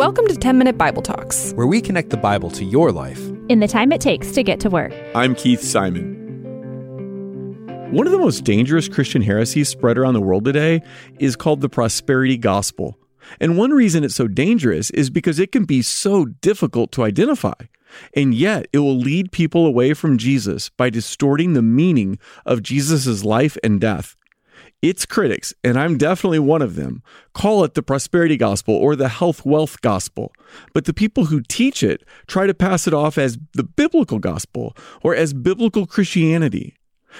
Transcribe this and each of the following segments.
Welcome to 10 Minute Bible Talks, where we connect the Bible to your life in the time it takes to get to work. I'm Keith Simon. One of the most dangerous Christian heresies spread around the world today is called the prosperity gospel. And one reason it's so dangerous is because it can be so difficult to identify. And yet, it will lead people away from Jesus by distorting the meaning of Jesus' life and death. Its critics, and I'm definitely one of them, call it the prosperity gospel or the health wealth gospel. But the people who teach it try to pass it off as the biblical gospel or as biblical Christianity.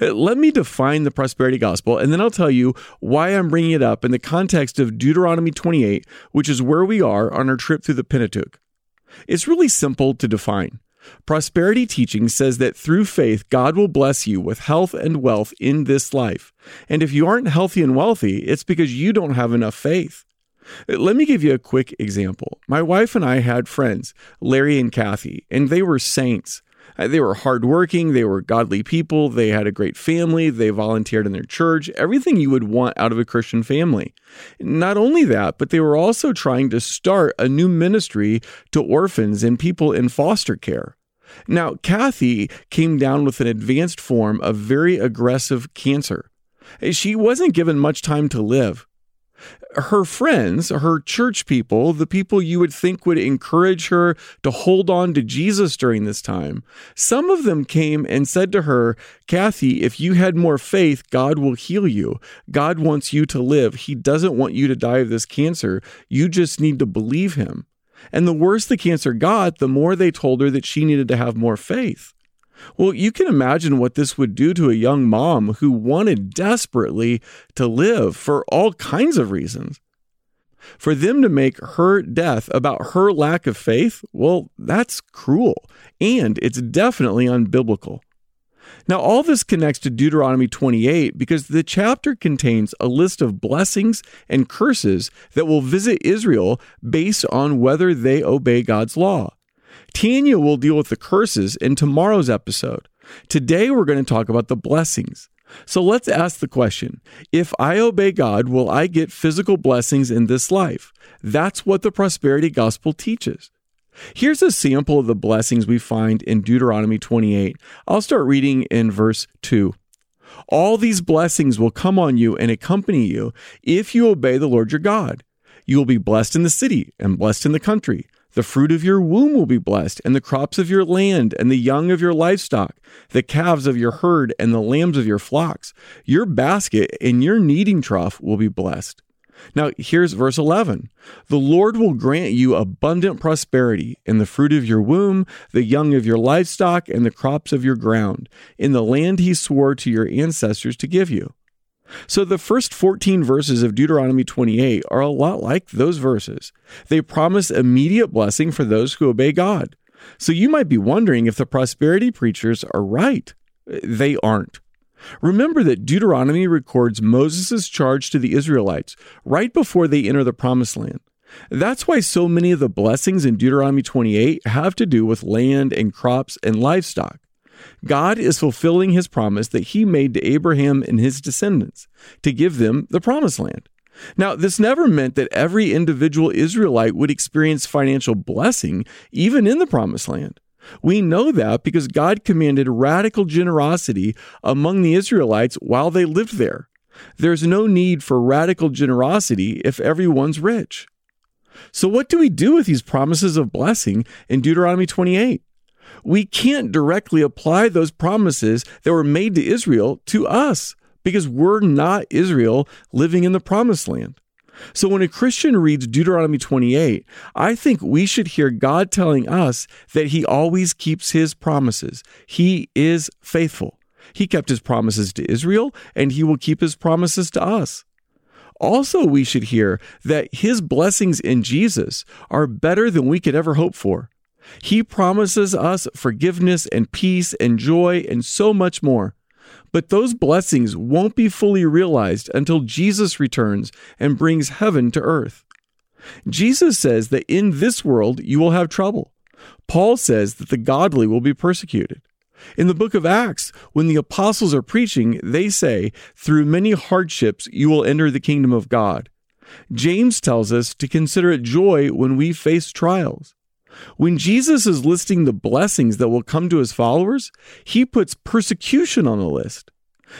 Uh, let me define the prosperity gospel, and then I'll tell you why I'm bringing it up in the context of Deuteronomy 28, which is where we are on our trip through the Pentateuch. It's really simple to define. Prosperity teaching says that through faith, God will bless you with health and wealth in this life. And if you aren't healthy and wealthy, it's because you don't have enough faith. Let me give you a quick example. My wife and I had friends, Larry and Kathy, and they were saints. Uh, they were hardworking, they were godly people, they had a great family, they volunteered in their church, everything you would want out of a Christian family. Not only that, but they were also trying to start a new ministry to orphans and people in foster care. Now, Kathy came down with an advanced form of very aggressive cancer. She wasn't given much time to live her friends, her church people, the people you would think would encourage her to hold on to Jesus during this time, some of them came and said to her, Kathy, if you had more faith, God will heal you. God wants you to live. He doesn't want you to die of this cancer. You just need to believe him. And the worse the cancer got, the more they told her that she needed to have more faith. Well, you can imagine what this would do to a young mom who wanted desperately to live for all kinds of reasons. For them to make her death about her lack of faith, well, that's cruel and it's definitely unbiblical. Now, all this connects to Deuteronomy 28 because the chapter contains a list of blessings and curses that will visit Israel based on whether they obey God's law. Tanya will deal with the curses in tomorrow's episode. Today, we're going to talk about the blessings. So let's ask the question If I obey God, will I get physical blessings in this life? That's what the prosperity gospel teaches. Here's a sample of the blessings we find in Deuteronomy 28. I'll start reading in verse 2. All these blessings will come on you and accompany you if you obey the Lord your God. You will be blessed in the city and blessed in the country. The fruit of your womb will be blessed, and the crops of your land, and the young of your livestock, the calves of your herd, and the lambs of your flocks. Your basket and your kneading trough will be blessed. Now, here's verse 11 The Lord will grant you abundant prosperity in the fruit of your womb, the young of your livestock, and the crops of your ground, in the land he swore to your ancestors to give you. So the first 14 verses of Deuteronomy 28 are a lot like those verses. They promise immediate blessing for those who obey God. So you might be wondering if the prosperity preachers are right. They aren't. Remember that Deuteronomy records Moses' charge to the Israelites right before they enter the promised land. That's why so many of the blessings in Deuteronomy 28 have to do with land and crops and livestock. God is fulfilling his promise that he made to Abraham and his descendants to give them the promised land. Now, this never meant that every individual Israelite would experience financial blessing, even in the promised land. We know that because God commanded radical generosity among the Israelites while they lived there. There's no need for radical generosity if everyone's rich. So, what do we do with these promises of blessing in Deuteronomy 28? We can't directly apply those promises that were made to Israel to us because we're not Israel living in the promised land. So when a Christian reads Deuteronomy 28, I think we should hear God telling us that he always keeps his promises. He is faithful. He kept his promises to Israel and he will keep his promises to us. Also, we should hear that his blessings in Jesus are better than we could ever hope for. He promises us forgiveness and peace and joy and so much more. But those blessings won't be fully realized until Jesus returns and brings heaven to earth. Jesus says that in this world you will have trouble. Paul says that the godly will be persecuted. In the book of Acts, when the apostles are preaching, they say, Through many hardships you will enter the kingdom of God. James tells us to consider it joy when we face trials. When Jesus is listing the blessings that will come to his followers, he puts persecution on the list.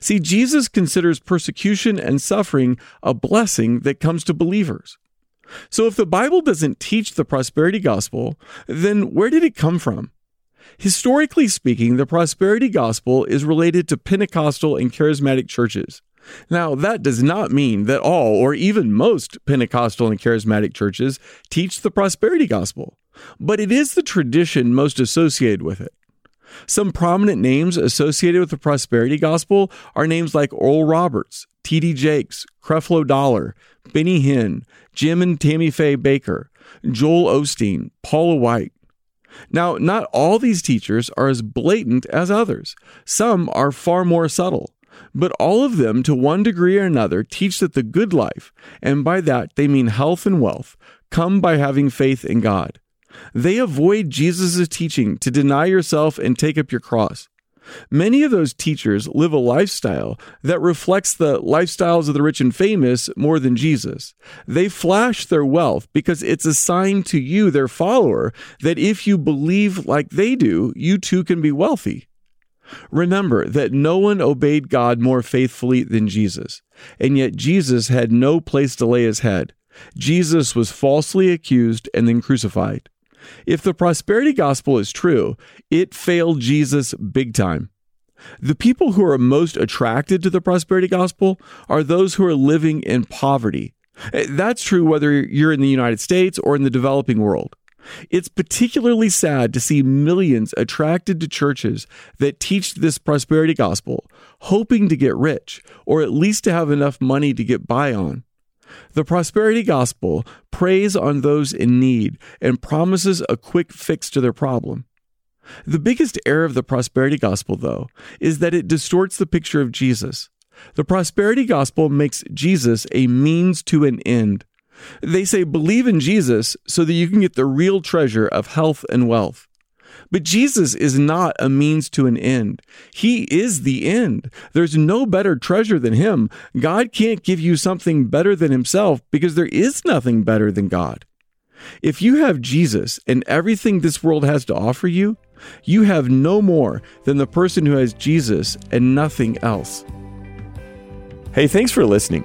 See, Jesus considers persecution and suffering a blessing that comes to believers. So if the Bible doesn't teach the prosperity gospel, then where did it come from? Historically speaking, the prosperity gospel is related to Pentecostal and charismatic churches. Now, that does not mean that all or even most Pentecostal and charismatic churches teach the prosperity gospel, but it is the tradition most associated with it. Some prominent names associated with the prosperity gospel are names like Oral Roberts, T.D. Jakes, Creflo Dollar, Benny Hinn, Jim and Tammy Faye Bakker, Joel Osteen, Paula White. Now, not all these teachers are as blatant as others. Some are far more subtle. But all of them, to one degree or another, teach that the good life, and by that they mean health and wealth, come by having faith in God. They avoid Jesus' teaching to deny yourself and take up your cross. Many of those teachers live a lifestyle that reflects the lifestyles of the rich and famous more than Jesus. They flash their wealth because it's a sign to you, their follower, that if you believe like they do, you too can be wealthy. Remember that no one obeyed God more faithfully than Jesus, and yet Jesus had no place to lay his head. Jesus was falsely accused and then crucified. If the prosperity gospel is true, it failed Jesus big time. The people who are most attracted to the prosperity gospel are those who are living in poverty. Eh, that's true whether you're in the United States or in the developing world. It's particularly sad to see millions attracted to churches that teach this prosperity gospel, hoping to get rich or at least to have enough money to get by on. The prosperity gospel preys on those in need and promises a quick fix to their problem. The biggest error of the prosperity gospel, though, is that it distorts the picture of Jesus. The prosperity gospel makes Jesus a means to an end. They say believe in Jesus so that you can get the real treasure of health and wealth. But Jesus is not a means to an end. He is the end. There's no better treasure than Him. God can't give you something better than Himself because there is nothing better than God. If you have Jesus and everything this world has to offer you, you have no more than the person who has Jesus and nothing else. Hey, thanks for listening.